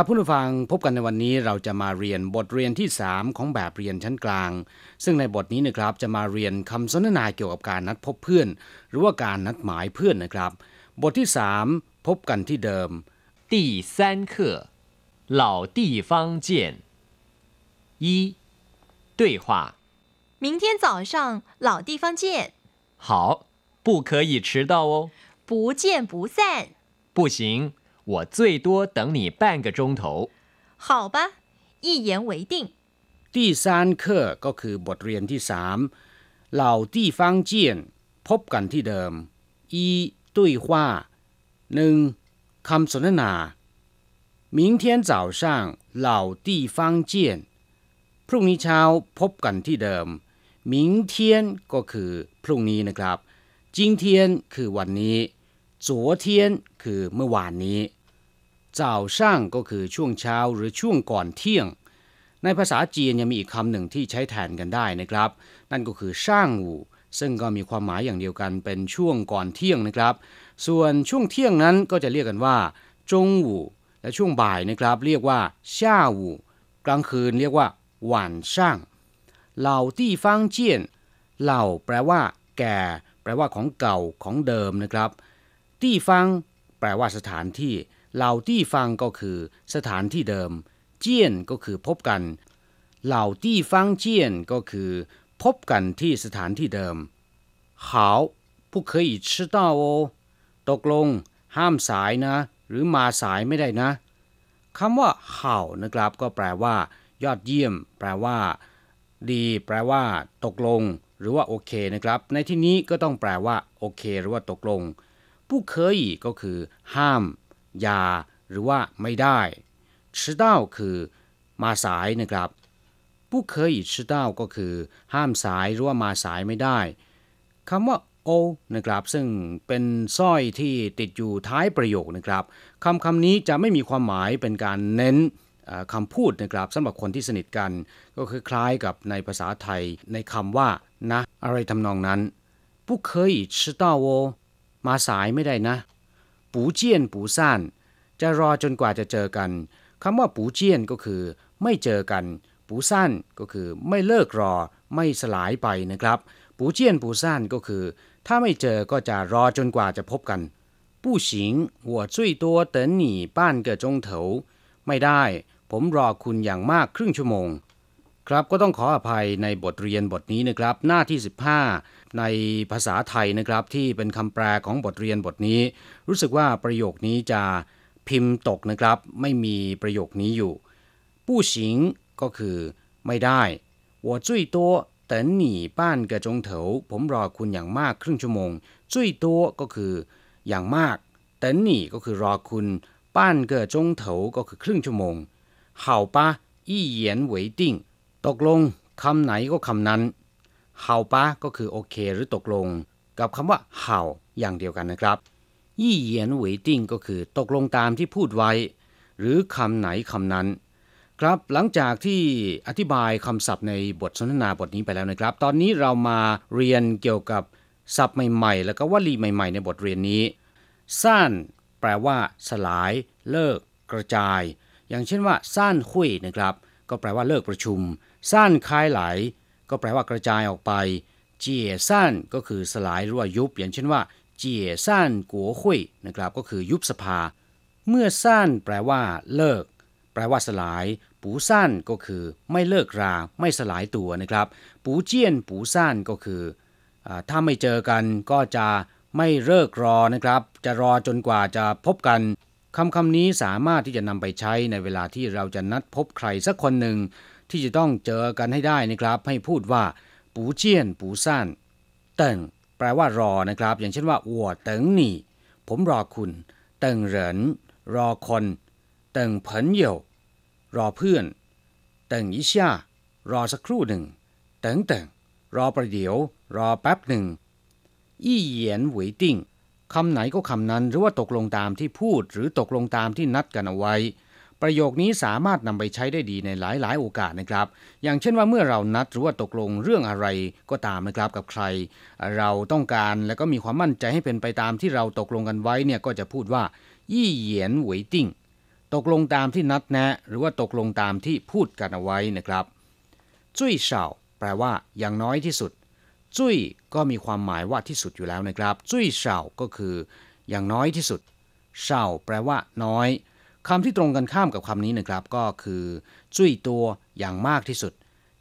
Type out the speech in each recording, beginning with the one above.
ครับผู้ฟังพบกันในวันนี้เราจะมาเรียนบทเรียนที่ 3 ของแบบเรียนชั้นกลาง ซึ่งในบทนี้นะครับจะมาเรียนคำสนทนาเกี่ยวกับการนัดพบเพื่อน หรือว่าการนัดหมายเพื่อนนะครับ บทที่ 3 พบกันที่เดิม第三课老地方见一对话明天早上老地方见好不可以迟到哦不见不散不行 我最多等你半个钟头。好吧，一言为定。第三课ก็คือบทเรียนที่สามเหล่าที่ฟังเจียนพบกันที่เดิมอีตุ้ยว่าหนึ่งคำสนทนา明天早上老地方见พรุ่งนี้เช้าพบกันที่เดิม明天ก็คือพรุ่งนี้นะครับ今天คือวันนี้ จัเทียนคือเมื่อวานนี้เจ้าช่างก็คือช่วงเช้าหรือช่วงก่อนเที่ยง ในภาษาจีนยังมีอีกคำหนึ่งที่ใช้แทนกันได้นะครับ นั่นก็คือช่างอู่ซึ่งก็มีความหมายอย่างเดียวกันเป็นช่วงก่อนเที่ยงนะครับ ส่วนช่วงเที่ยงนั้นก็จะเรียกกันว่า จงอู่และช่วงบ่ายนะครับ เรียกว่าช่าอู่กลางคืนเรียกว่าหวานช่างเหล่าที่ฟังเจียนเหล่าแปลว่า แก่ แปลว่าของเก่าของเดิมนะครับ ที่ฟังแปลว่าสถานที่เหล่าที่ฟังก็คือสถานที่เดิม เจียนก็คือพบกัน เหล่าที่ฟังเจียนก็คือ พบกันที่สถานที่เดิม好不可以迟到哦ตกลง ห้ามสายนะ หรือมาสายไม่ได้นะคำว่าเห่านะครับ ก็แปลว่า ยอดเยี่ยม แปลว่า ดี แปลว่า ตกลง หรือว่าโอเคนะครับ ในที่นี้ก็ต้องแปลว่าโอเค หรือว่าตกลง ผู้เคยก็คือ ห้ามยาหรือว่าไม่ได้迟到คือ มาสายนะครับผู้เคย迟到ก็คือ ห้ามสายหรือว่ามาสายไม่ได้คำว่าโอนะครับซึ่งเป็นสร้อยที่ติดอยู่ท้ายประโยคนะครับคำคำนี้จะไม่มีความหมายเป็นการเน้นคำพูดนะครับสำหรับคนที่สนิทกัน ก็คือคล้ายกับในภาษาไทยในคำว่านะ อะไรทำนองนั้นผู้เคย迟到哦 มาสายไม่ได้นะ ปูเจียนปูซ่าน จะรอจนกว่าจะเจอกันคำว่าปูเจียนก็คือ ไม่เจอกัน ปูซ่านก็คือ ไม่เลิกรอ ไม่สลายไปนะครับ ปูเจียนปูซ่านก็คือ ถ้าไม่เจอก็จะรอจนกว่าจะพบกันผู้หญิงหัวไม่ได้ ผมรอคุณอย่างมากครึ่งชั่วโมง ครับก็ต้องขออภัยในบทเรียนบทนี้นะครับ หน้าที่ 15ในภาษาไทยนะครับที่เป็นคำแปลของบทเรียนบทนี้ รู้สึกว่าประโยคนี้จะพิมพ์ตกนะครับ ไม่มีประโยคนี้อยู่ผู้行ก็คือไม่ได้我最多等你半个钟头ผมรอคุณอย่างมากครึ่งชั่วโมง最多ก็คืออย่างมาก等你ก็คือรอคุณ半个钟头ก็คือครึ่งชั่วโมง好吧一言为定 ตกลงคำไหนก็คำนั้นเห่าปะก็คือโอเค หรือตกลง กับคำว่าเห่าอย่างเดียวกันนะครับยี่เหยียนหวยติ้งก็คือตกลงตามที่พูดไว้ หรือคำไหนคำนั้น ครับหลังจากที่อธิบายคำศัพท์ในบทสนทนาบทนี้ไปแล้วนะครับ ตอนนี้เรามาเรียนเกี่ยวกับศัพท์ใหม่ๆ แล้วก็วลีใหม่ๆ ในบทเรียนนี้สั้นแปลว่า สลาย เลิก กระจาย อย่างเช่นว่าสั้นคุยนะครับ ก็แปลว่าเลิกประชุม สั้นคลายไหล ก็แปลว่ากระจายออกไป เจี๋ยสั้นก็คือสลายหรือว่ายุบ อย่างเช่นว่า เจี๋ยสั้นกัวหุยนะครับ ก็คือยุบสภา เมื่อสั้นแปลว่าเลิก แปลว่าสลาย ปูสั้นก็คือไม่เลิกรา ไม่สลายตัวนะครับ ปูเจียนปูสั้นก็คืออถ้าไม่เจอกันก็จะไม่เลิกรอนะครับ จะรอจนกว่าจะพบกันคำคำนี้สามารถที่จะนำไปใช้ในเวลาที่เราจะนัดพบใครสักคนหนึ่ง ที่จะต้องเจอกันให้ได้นะครับ ให้พูดว่าปูเจียนปูซ่านเติ่งแปลว่ารอนะครับ อย่างเช่นว่าอัวเติ่งหนี่ ผมรอคุณ เติ่งเหรินรอคนเติ่งเพินเยวรอเพื่อน เติ่งยิช่ารอสักครู่หนึ่ง เติ่งเติ่งรอประเดี๋ยว รอแป๊บหนึ่งอี้เหยียนหวยติ่งคำไหนก็คำนั้นหรือว่าตกลงตามที่พูด หรือตกลงตามที่นัดกันเอาไว้ ประโยคนี้สามารถนำไปใช้ได้ดีในหลาย ๆ โอกาสนะครับ อย่างเช่นว่าเมื่อเรานัดหรือว่าตกลงเรื่องอะไรก็ตามนะครับกับใคร เราต้องการและก็มีความมั่นใจให้เป็นไปตามที่เราตกลงกันไว้เนี่ยก็จะพูดว่า ยี่เหยียนหวยติ้งตกลงตามที่นัดแนะ หรือว่าตกลงตามที่พูดกันเอาไว้นะครับ จุ้ยเฉาแปลว่าอย่างน้อยที่สุด จุ้ยก็มีความหมายว่าที่สุดอยู่แล้วนะครับ จุ้ยเฉาก็คือ อย่างน้อยที่สุดเฉาแปลว่า น้อย คำที่ตรงกันข้ามกับคำนี้นะครับ ก็คือจุ้ยตัวอย่างมากที่สุด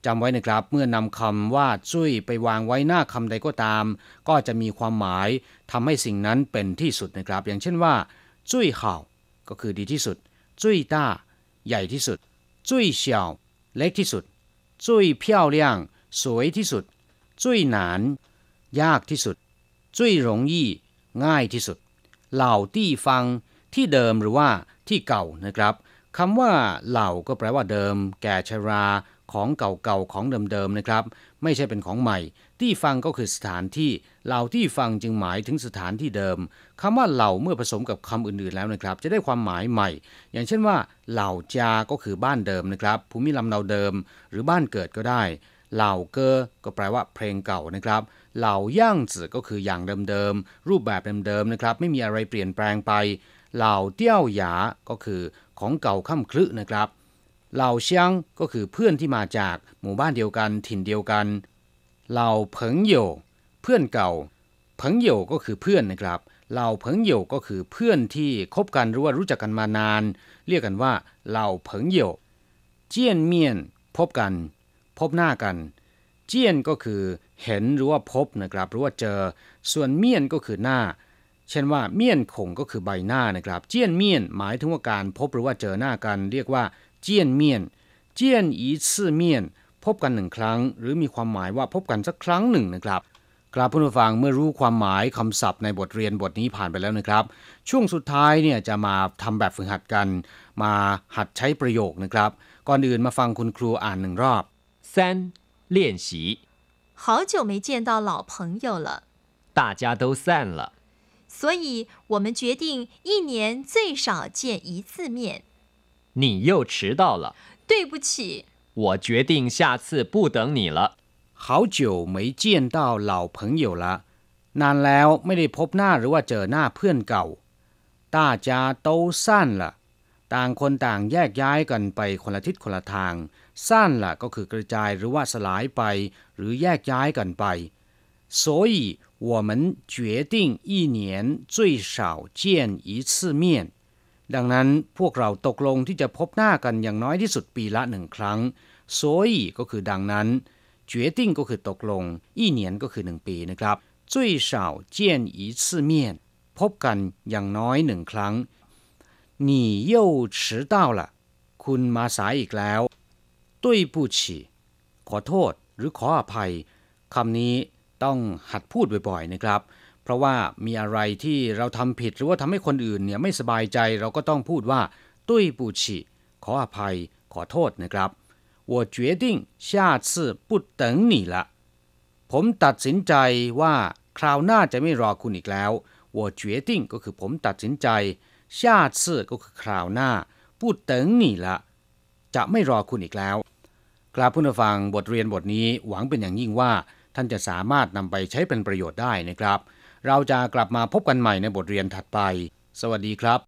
จำไว้นะครับ เมื่อนำคำว่าจุ้ยไปวางไว้หน้าคำใดก็ตาม ก็จะมีความหมายทำให้สิ่งนั้นเป็นที่สุดนะครับ อย่างเช่นว่า จุ้ยเห่าก็คือดีที่สุด จุ้ยต้า ใหญ่ที่สุด จุ้ยเฉียว เล็กที่สุด จุ้ยเพี้ยวเลี่ยงสวยที่สุด จุ้ยหนาน ยากที่สุด จุ้ยหลงยี่ ง่ายที่สุด เหล่าที่ฟัง ที่เดิมหรือว่าที่เก่านะครับคำว่าเหล่าก็แปลว่าเดิม แก่ชราของเก่าๆของเดิมๆนะครับ ไม่ใช่เป็นของใหม่ ที่ฟังก็คือสถานที่เหล่าที่ฟังจึงหมายถึงสถานที่เดิมคำว่าเหล่าเมื่อผสมกับคำอื่นๆแล้วนะครับ จะได้ความหมายใหม่ อย่างเช่นว่า เหล่าจาก็คือบ้านเดิมนะครับ ภูมิลำเนาเดิม หรือบ้านเกิดก็ได้ เหล่าเกอก็แปลว่าเพลงเก่านะครับ เหล่าย่างจือก็คืออย่างเดิมๆรูปแบบเดิมๆนะครับ ไม่มีอะไรเปลี่ยนแปลงไป เหล่าเตี้ยวหยาก็คือของเก่าค่ำคลึนะครับ เหล่าเชียงก็คือเพื่อนที่มาจากหมู่บ้านเดียวกันถิ่นเดียวกัน เหล่าเผิงโยเพื่อนเก่าเผิงโยก็คือเพื่อนนะครับเหล่าเผิงโยก็คือเพื่อนที่คบกันหรือว่ารู้จักกันมานาน เรียกกันว่าเหล่าเผิงโยเจียนเมียน พบกัน พบหน้ากัน เจียนก็คือเห็นหรือว่าพบนะครับหรือว่าเจอ ส่วนเมียนก็คือหน้า เช่นว่าเมียนคงก็คือใบหน้านะครับ เจียนเมียนหมายถึงว่าการพบหรือว่าเจอหน้ากัน เรียกว่า เจียนเมียน เจียนอีซื่อเมียน พบกันหนึ่งครั้ง หรือมีความหมายว่าพบกันสักครั้งหนึ่งนะครับครับผู้ฟังเมื่อรู้ความหมายคำศัพท์ในบทเรียนบทนี้ผ่านไปแล้วนะครับ ช่วงสุดท้ายเนี่ยจะมาทำแบบฝึกหัดกัน มาหัดใช้ประโยคนะครับ ก่อนอื่นมาฟังคุณครูอ่านหนึ่งรอบ 三练习，好久没见到老朋友了，大家都散了， 所以我们决定一年最少见一次面。你又迟到了，对不起，我决定下次不等你了。好久没见到老朋友了นานแล้วไม่ได้พบหน้าหรือว่าเจอหน้าเพื่อนเก่า大家都散了ต่างคนต่างแยกย้ายกันไปคนละทิศคนละทางสั้นละก็คือกระจายหรือว่าสลายไป หรือแยกย้ายกันไป 所以我们决定一年最少见一次面ดังนั้นพวกเราตกลงที่จะพบหน้ากันอย่างน้อยที่สุดปีละหนึ่งครั้ง所以ก็คือดังนั้น决定ก็คือตกลง一年ก็คือหนึ่งปีนะครับ最少见一次面พบกันอย่างน้อยหนึ่งครั้ง你又迟到了คุณมาสายอีกแล้ว对不起ขอโทษหรือขออภัยคำนี้ ต้องหัดพูดบ่อยๆนะครับ เพราะว่ามีอะไรที่เราทำผิดหรือว่าทำให้คนอื่นเนี่ยไม่สบายใจเราก็ต้องพูดว่า对不起ขออภัย ขอโทษนะครับ我决定下次不等你了ผมตัดสินใจว่าคราวหน้าจะไม่รอคุณอีกแล้ว我决定ก็คือผมตัดสินใจ下次ก็คือคราวหน้า不等你了จะไม่รอคุณอีกแล้ว ครับผู้ฟังบทเรียนบทนี้หวังเป็นอย่างยิ่งว่า ท่านจะสามารถนำไปใช้เป็นประโยชน์ได้นะครับ เราจะกลับมาพบกันใหม่ในบทเรียนถัดไป สวัสดีครับ